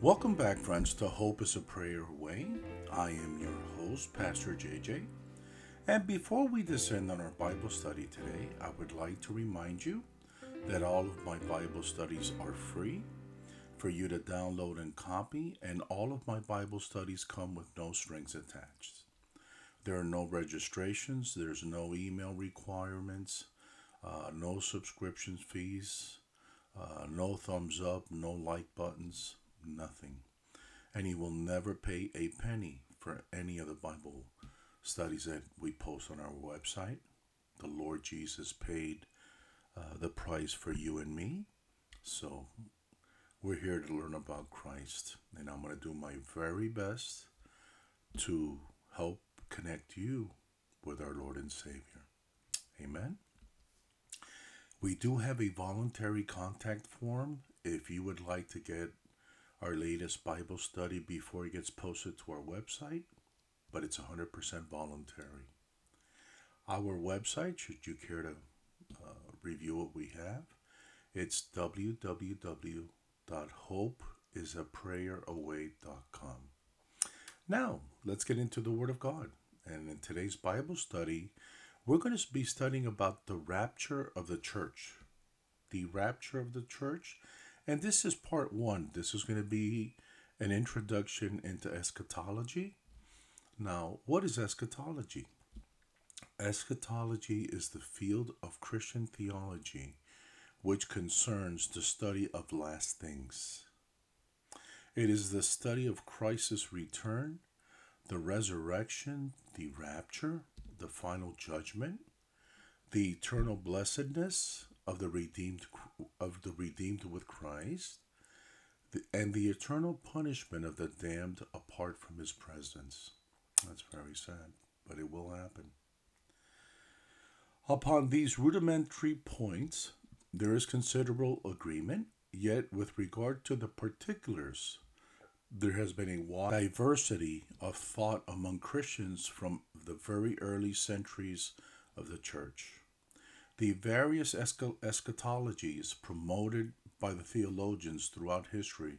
Welcome back, friends, to Hope is a Prayer Away. I am your host, Pastor JJ. And before we descend on our Bible study today, I would like to remind you that all of my Bible studies are free for you to download and copy, and all of my Bible studies come with no strings attached. There are no registrations, there's no email requirements, uh, no subscription fees, uh, no thumbs up, no like buttons, nothing. And you will never pay a penny for any of the Bible studies that we post on our website. The Lord Jesus paid uh, the price for you and me. So we're here to learn about Christ. And I'm going to do my very best to help connect you with our Lord and Savior. Amen. We do have a voluntary contact form if you would like to get our latest Bible study before it gets posted to our website, but it's 100% voluntary. Our website, should you care to uh, review what we have, it's www.hopeisaprayeraway.com. Now, let's get into the Word of God. And in today's Bible study, we're going to be studying about the rapture of the church. The rapture of the church. And this is part one. This is going to be an introduction into eschatology. Now, what is eschatology? Eschatology is the field of Christian theology which concerns the study of last things. It is the study of Christ's return, the resurrection, the rapture, the final judgment, the eternal blessedness of the redeemed of the redeemed with Christ, and the eternal punishment of the damned apart from his presence. That's very sad, but it will happen. Upon these rudimentary points, there is considerable agreement, yet with regard to the particulars, there has been a wide diversity of thought among Christians from the very early centuries of the church. The various eschatologies promoted by the theologians throughout history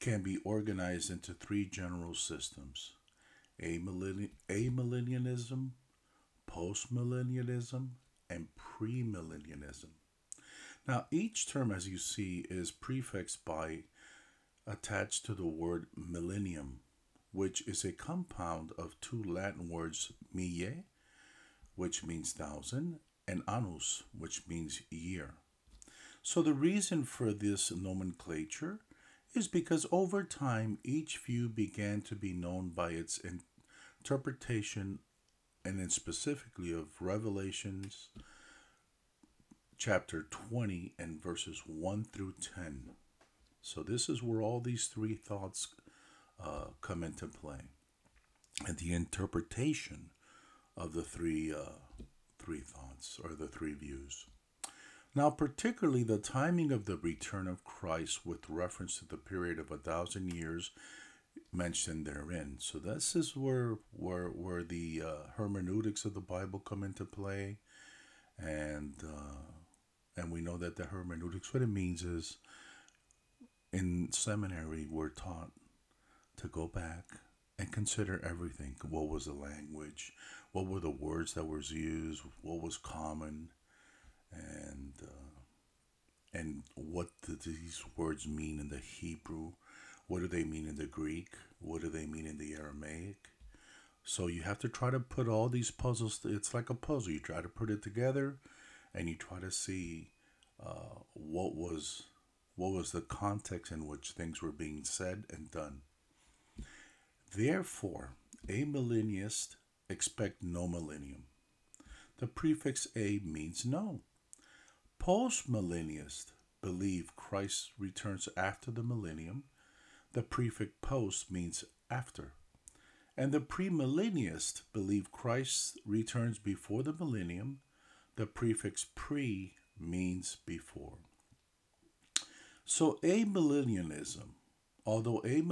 can be organized into three general systems amillennialism, postmillennialism, and premillennialism. Now, each term, as you see, is prefixed by attached to the word millennium, which is a compound of two Latin words, mille, which means thousand, and annus, which means year. So the reason for this nomenclature is because over time each view began to be known by its interpretation and then specifically of Revelations chapter 20 and verses 1 through 10. So, this is where all these three thoughts uh, come into play and the interpretation of the three, uh, three thoughts or the three views. Now, particularly the timing of the return of Christ with reference to the period of a thousand years mentioned therein. So this is where where where the uh, hermeneutics of the Bible come into play, and uh, and we know that the hermeneutics, what it means is in seminary, we're taught to go back and consider everything. What was the language? What were the words that was used? What was common? And uh, and what do these words mean in the Hebrew? What do they mean in the Greek? What do they mean in the Aramaic? So you have to try to put all these puzzles. It's like a puzzle. You try to put it together and you try to see uh, what was what was the context in which things were being said and done. Therefore, amillennialists expect no millennium. The prefix a means no. Postmillennialists believe Christ returns after the millennium. The prefix post means after. And the premillennialists believe Christ returns before the millennium the prefix pre means before. So amillennialism, although a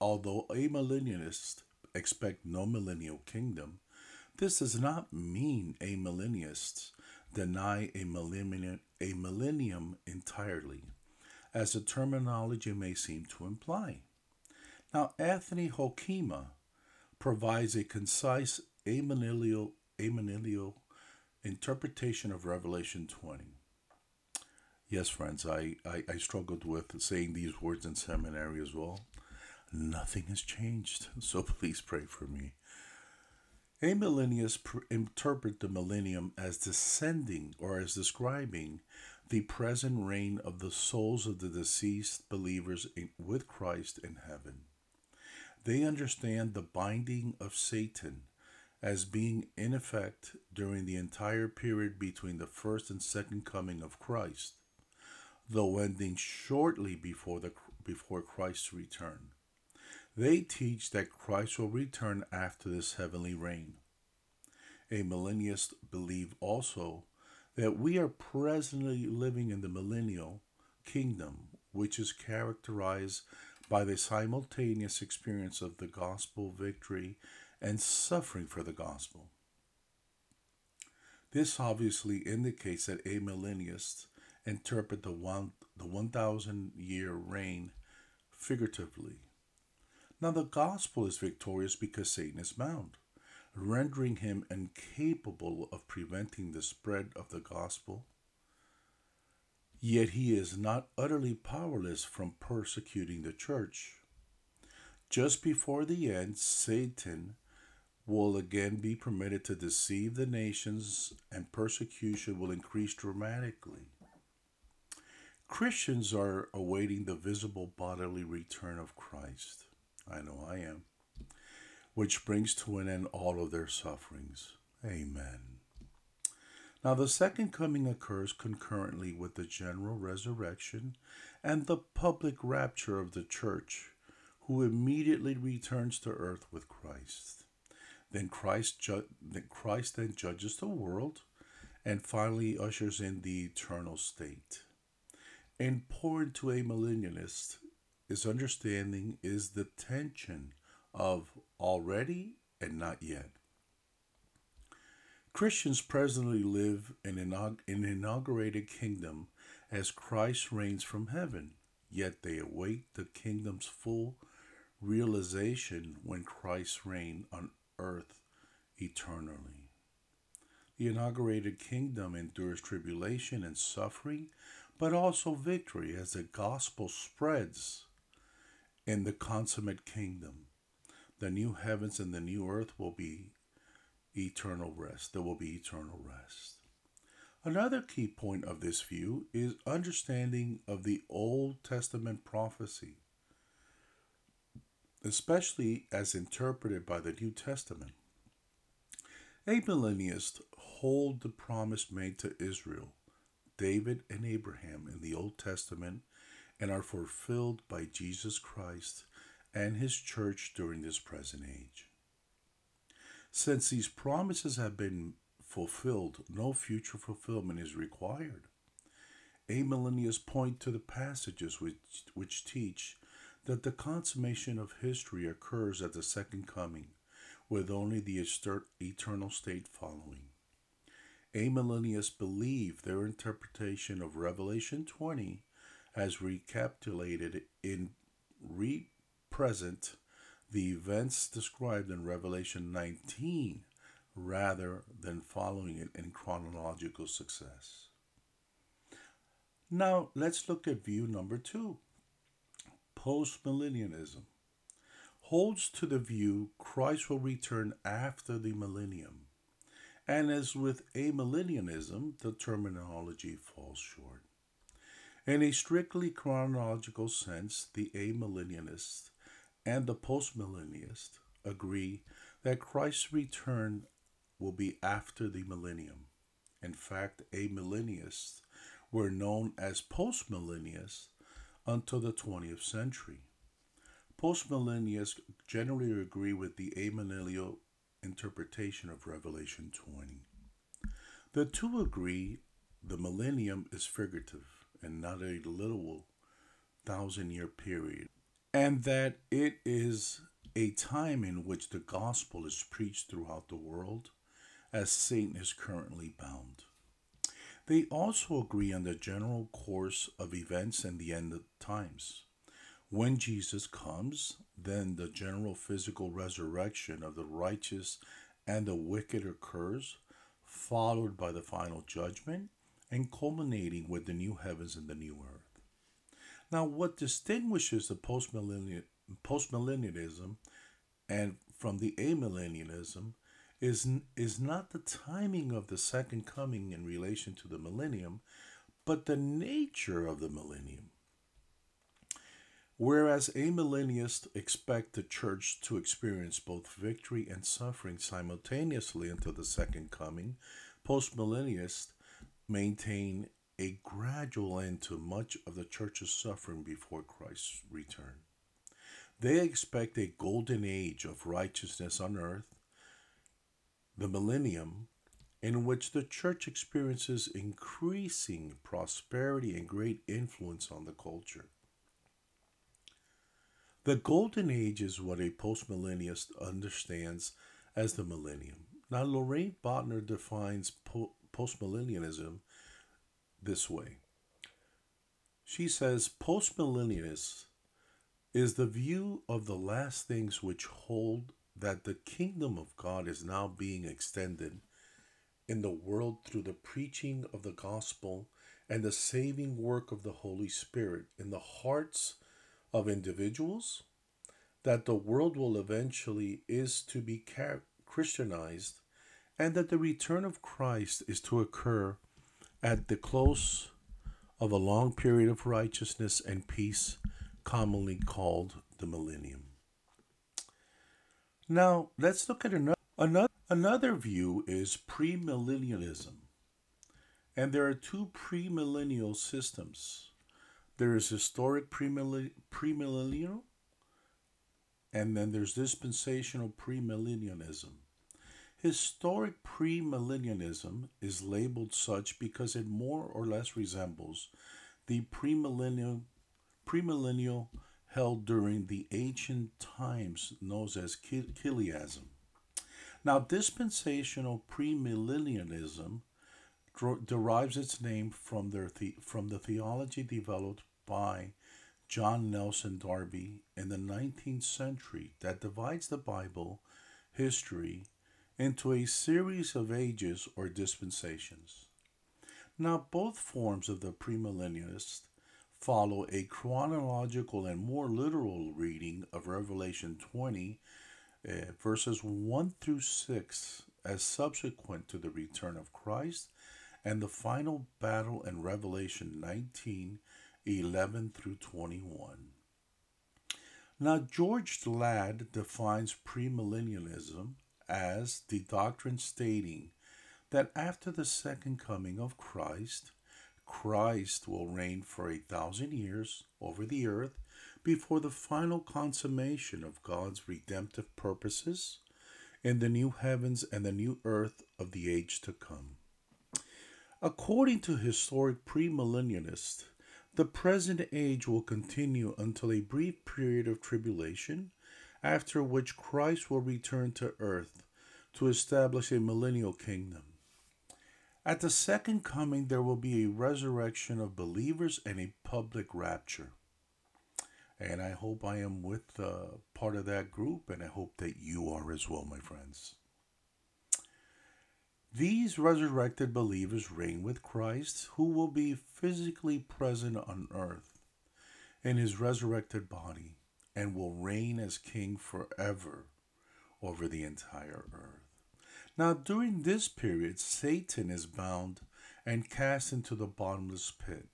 although amillennialists expect no millennial kingdom, this does not mean amillennialists deny a millennium, a millennium entirely, as the terminology may seem to imply. Now, Anthony Hoekema provides a concise amillennial, amillennial interpretation of Revelation 20. Yes, friends, I, I, I, struggled with saying these words in seminary as well. Nothing has changed, so please pray for me. Amillennialists pr- interpret the millennium as descending or as describing the present reign of the souls of the deceased believers in, with Christ in heaven. They understand the binding of Satan as being in effect during the entire period between the first and second coming of Christ, though ending shortly before, the, before Christ's return. They teach that Christ will return after this heavenly reign. Amillennialists believe also that we are presently living in the millennial kingdom, which is characterized by the simultaneous experience of the gospel victory and suffering for the gospel. This obviously indicates that amillennialists interpret the one the 1000 year reign figuratively. Now the gospel is victorious because Satan is bound, rendering him incapable of preventing the spread of the gospel. Yet he is not utterly powerless from persecuting the church. Just before the end, Satan will again be permitted to deceive the nations and persecution will increase dramatically. Christians are awaiting the visible bodily return of Christ. I know I am. Which brings to an end all of their sufferings. Amen. Now, the second coming occurs concurrently with the general resurrection and the public rapture of the church, who immediately returns to earth with Christ. Then Christ, ju- then Christ then judges the world and finally ushers in the eternal state. And poured to amillennialist is understanding is the tension of already and not yet. Christians presently live in an inaugurated kingdom as Christ reigns from heaven, yet they await the kingdom's full realization when Christ reigns on earth eternally. The inaugurated kingdom endures tribulation and suffering, but also victory as the gospel spreads in the consummate kingdom. The new heavens and the new earth will be eternal rest. There will be eternal rest. Another key point of this view is understanding of the Old Testament prophecy especially as interpreted by the New Testament. Amillennialists hold the promise made to Israel, David, and Abraham in the Old Testament and are fulfilled by Jesus Christ and his church during this present age. Since these promises have been fulfilled, no future fulfillment is required. Amillennialists point to the passages which, which teach that the consummation of history occurs at the second coming, with only the eternal state following. Amillennialists believe their interpretation of Revelation 20 as recapitulated in represent the events described in Revelation 19 rather than following it in chronological success. Now, let's look at view number two postmillennialism holds to the view Christ will return after the millennium. And as with amillennialism, the terminology falls short. In a strictly chronological sense, the amillennialist and the postmillennialist agree that Christ's return will be after the millennium. In fact, amillennialists were known as postmillennialists until the 20th century. Postmillennialists generally agree with the amillennial interpretation of Revelation 20. The two agree the millennium is figurative and not a literal thousand year period, and that it is a time in which the gospel is preached throughout the world as Satan is currently bound. They also agree on the general course of events and the end of times. When Jesus comes, then the general physical resurrection of the righteous and the wicked occurs, followed by the final judgment and culminating with the new heavens and the new earth. Now, what distinguishes the postmillennialism and from the amillennialism is, is not the timing of the second coming in relation to the millennium, but the nature of the millennium. Whereas amillennialists expect the church to experience both victory and suffering simultaneously until the second coming, postmillennialists maintain a gradual end to much of the church's suffering before Christ's return. They expect a golden age of righteousness on earth, the millennium, in which the church experiences increasing prosperity and great influence on the culture. The golden age is what a postmillennialist understands as the millennium. Now, Loraine Boettner defines postmillennialism this way. She says postmillennialism is the view of the last things which hold that the kingdom of God is now being extended in the world through the preaching of the gospel and the saving work of the Holy Spirit in the hearts of individuals that the world will eventually is to be Christianized and that the return of Christ is to occur at the close of a long period of righteousness and peace commonly called the millennium. Now, let's look at another another, another view is premillennialism. And there are two premillennial systems. There is historic premillennial, and then there's dispensational premillennialism. Historic premillennialism is labeled such because it more or less resembles the premillennial, premillennial held during the ancient times known as Chiliasm. Now, dispensational premillennialism derives its name from, their the, from the theology developed by John Nelson Darby in the 19th century that divides the Bible history into a series of ages or dispensations. Now, both forms of the premillennialist follow a chronological and more literal reading of Revelation 20, uh, verses 1 through 6, as subsequent to the return of Christ and the final battle in Revelation 19 11 through 21. Now, George Ladd defines premillennialism as the doctrine stating that after the second coming of Christ, Christ will reign for a thousand years over the earth before the final consummation of God's redemptive purposes in the new heavens and the new earth of the age to come. According to historic premillennialists, the present age will continue until a brief period of tribulation, after which Christ will return to earth to establish a millennial kingdom. At the second coming, there will be a resurrection of believers and a public rapture. And I hope I am with uh, part of that group, and I hope that you are as well, my friends. These resurrected believers reign with Christ, who will be physically present on earth in his resurrected body and will reign as king forever over the entire earth. Now, during this period, Satan is bound and cast into the bottomless pit,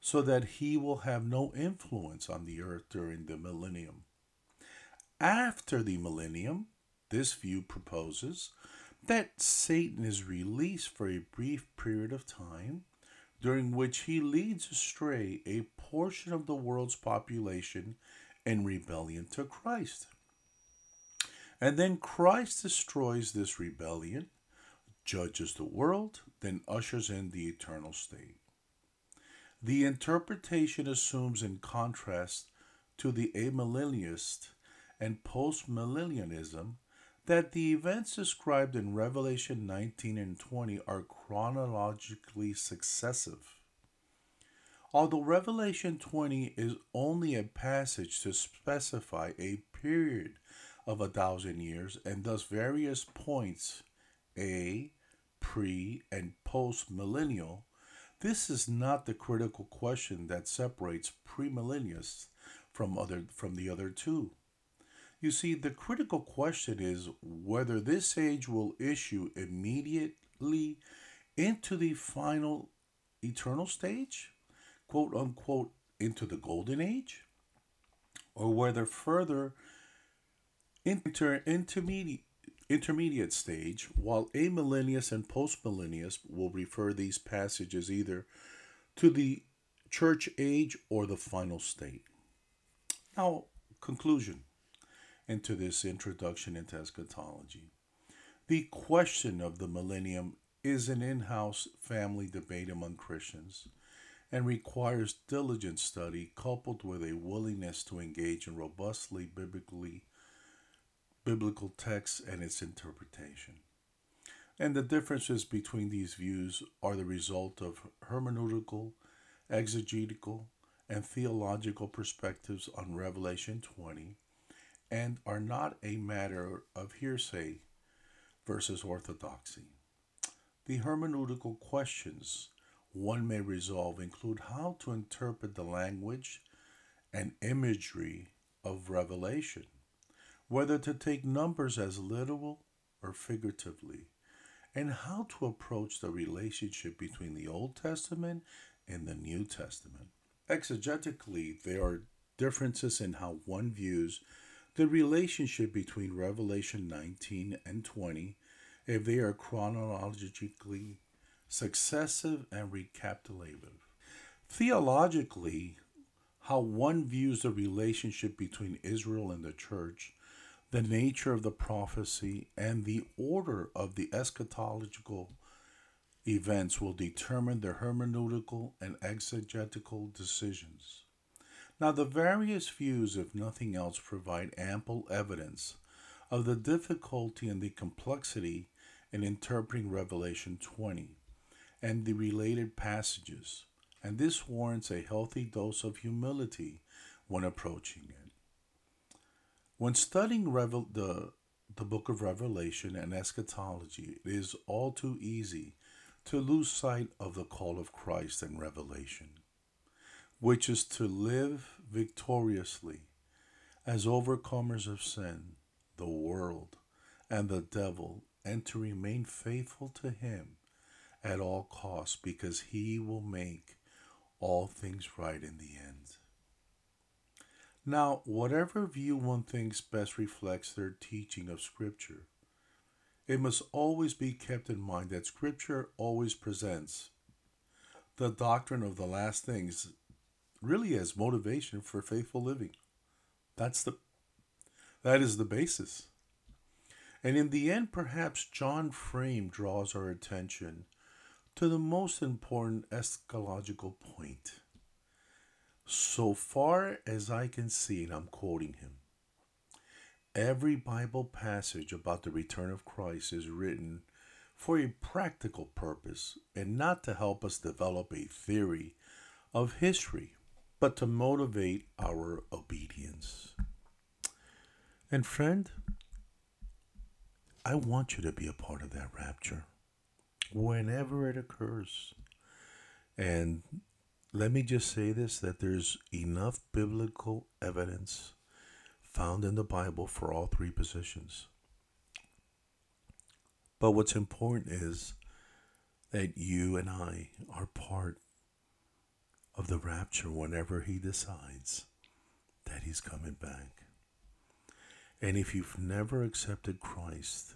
so that he will have no influence on the earth during the millennium. After the millennium, this view proposes that Satan is released for a brief period of time during which he leads astray a portion of the world's population in rebellion to Christ. And then Christ destroys this rebellion, judges the world, then ushers in the eternal state. The interpretation assumes, in contrast to the amillennialist and postmillennialism, that the events described in Revelation 19 and 20 are chronologically successive. Although Revelation 20 is only a passage to specify a period of a thousand years and thus various points, a, pre, and post millennial, this is not the critical question that separates premillennialists from other from the other two. You see, the critical question is whether this age will issue immediately into the final eternal stage, quote unquote, into the golden age, or whether further inter- intermediate intermediate stage, while amillennialists and postmillennialists will refer these passages either to the church age or the final state. Now, conclusion into this introduction into eschatology. The question of the millennium is an in house family debate among Christians and requires diligent study coupled with a willingness to engage in robustly biblically biblical texts and its interpretation. And the differences between these views are the result of hermeneutical, exegetical, and theological perspectives on Revelation 20 and are not a matter of hearsay versus orthodoxy. The hermeneutical questions one may resolve include how to interpret the language and imagery of Revelation, whether to take numbers as literal or figuratively, and how to approach the relationship between the Old Testament and the New Testament. Exegetically, there are differences in how one views the relationship between Revelation 19 and 20, if they are chronologically successive and recapitulative. Theologically, how one views the relationship between Israel and the church, the nature of the prophecy, and the order of the eschatological events will determine the hermeneutical and exegetical decisions. Now, the various views, if nothing else, provide ample evidence of the difficulty and the complexity in interpreting Revelation 20 and the related passages, and this warrants a healthy dose of humility when approaching it. When studying Revel- the, the book of Revelation and eschatology, it is all too easy to lose sight of the call of Christ in Revelation which is to live victoriously as overcomers of sin, the world, and the devil, and to remain faithful to him at all costs because he will make all things right in the end. Now, whatever view one thinks best reflects their teaching of Scripture, it must always be kept in mind that Scripture always presents the doctrine of the last things really as motivation for faithful living. That's the that is the basis. And in the end, perhaps John Frame draws our attention to the most important eschatological point. So far as I can see, and I'm quoting him, every Bible passage about the return of Christ is written for a practical purpose and not to help us develop a theory of history but to motivate our obedience. And friend, I want you to be a part of that rapture whenever it occurs. And let me just say this that there's enough biblical evidence found in the Bible for all three positions. But what's important is that you and I are part of the rapture whenever he decides that he's coming back. And if you've never accepted Christ,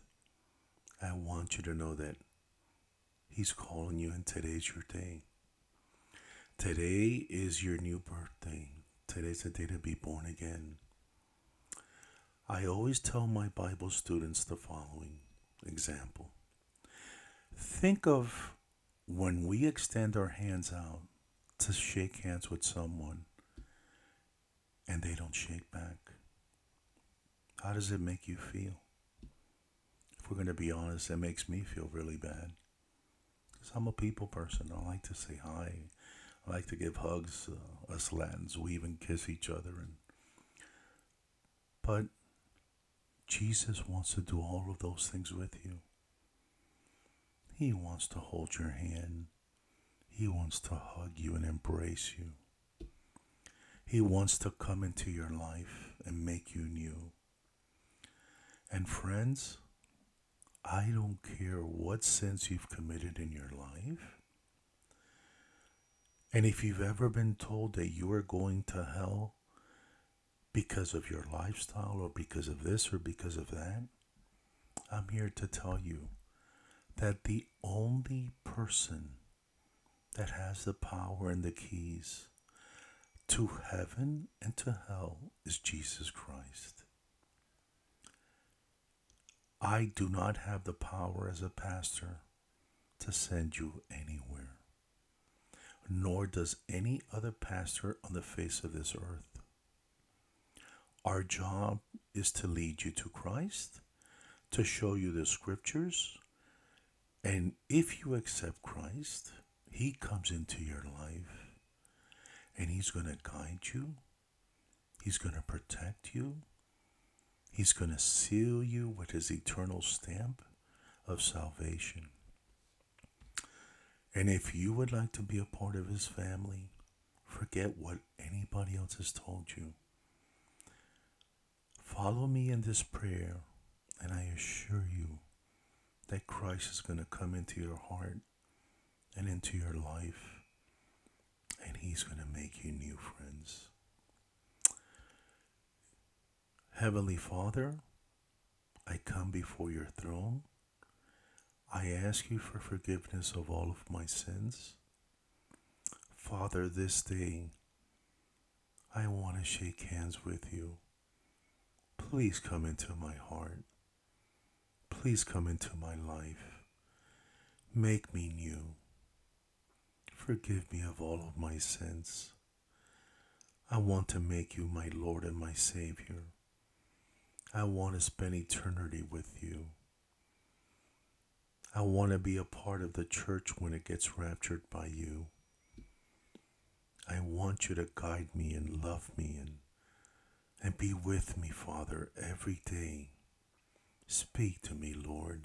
I want you to know that he's calling you, and today's your day. Today is your new birthday. Today's the day to be born again. I always tell my Bible students the following example. Think of when we extend our hands out to shake hands with someone and they don't shake back? How does it make you feel? if we're going to be honest, it makes me feel really bad. Because I'm a people person. I like to say hi. I like to give hugs. Uh, us Latins, we even kiss each other. And But Jesus wants to do all of those things with you. He wants to hold your hand. He wants to hug you and embrace you. He wants to come into your life and make you new. And friends, I don't care what sins you've committed in your life. And if you've ever been told that you are going to hell because of your lifestyle or because of this or because of that, I'm here to tell you that the only person that has the power and the keys to heaven and to hell is Jesus Christ. I do not have the power as a pastor to send you anywhere, nor does any other pastor on the face of this earth. Our job is to lead you to Christ, to show you the scriptures, and if you accept Christ, He comes into your life and He's going to guide you, He's going to protect you, He's going to seal you with His eternal stamp of salvation. And if you would like to be a part of His family, forget what anybody else has told you. Follow me in this prayer, and I assure you that Christ is going to come into your heart and into your life, and He's going to make you new, friends. Heavenly Father, I come before your throne. I ask you for forgiveness of all of my sins. Father, this day I want to shake hands with you. Please come into my heart. Please come into my life. Make me new. Forgive me of all of my sins. I want to make you my Lord and my Savior. I want to spend eternity with you. I want to be a part of the church when it gets raptured by you. I want you to guide me and love me and, and be with me, Father, every day. Speak to me, Lord.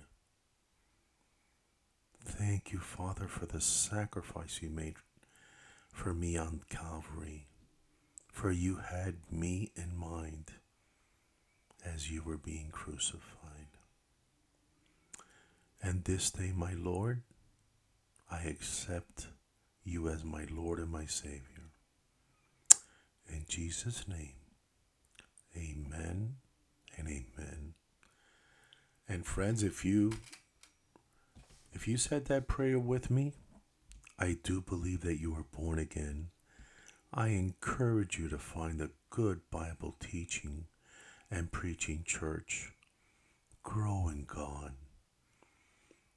Thank you, Father, for the sacrifice you made for me on Calvary, for you had me in mind as you were being crucified. And this day, my Lord, I accept you as my Lord and my Savior. In Jesus' name, amen and amen. And friends, if you if you said that prayer with me, I do believe that you are born again. I encourage you to find a good Bible teaching and preaching church. Grow in God.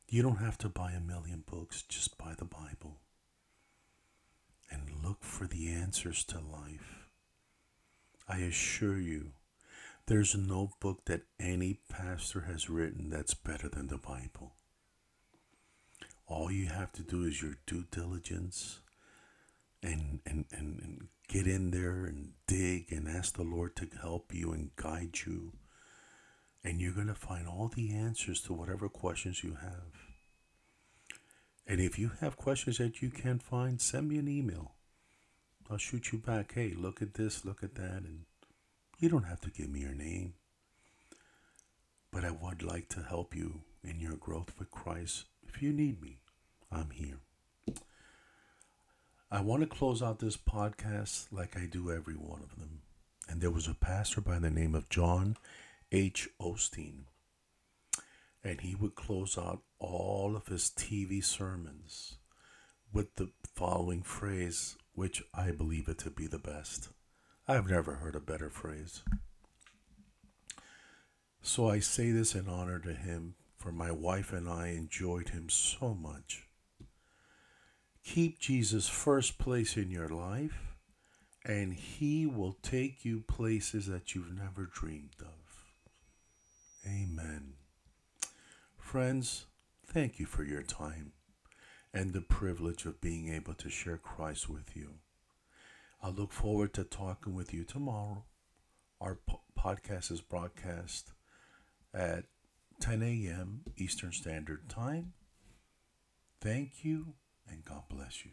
You don't have to buy a million books, just buy the Bible. And look for the answers to life. I assure you, there's no book that any pastor has written that's better than the Bible. All you have to do is your due diligence and, and, and, and get in there and dig and ask the Lord to help you and guide you. And you're going to find all the answers to whatever questions you have. And if you have questions that you can't find, send me an email. I'll shoot you back. Hey, look at this, look at that. And you don't have to give me your name, but I would like to help you in your growth with Christ. If you need me, I'm here. I want to close out this podcast like I do every one of them. And there was a pastor by the name of John H. Osteen. And he would close out all of his TV sermons with the following phrase, which I believe it to be the best. I've never heard a better phrase. So I say this in honor to him, for my wife and I enjoyed him so much. Keep Jesus first place in your life, and he will take you places that you've never dreamed of. Amen. friends, thank you for your time and the privilege of being able to share Christ with you. I look forward to talking with you tomorrow. Our po- podcast is broadcast at 10 a.m. Eastern Standard Time. Thank you and God bless you.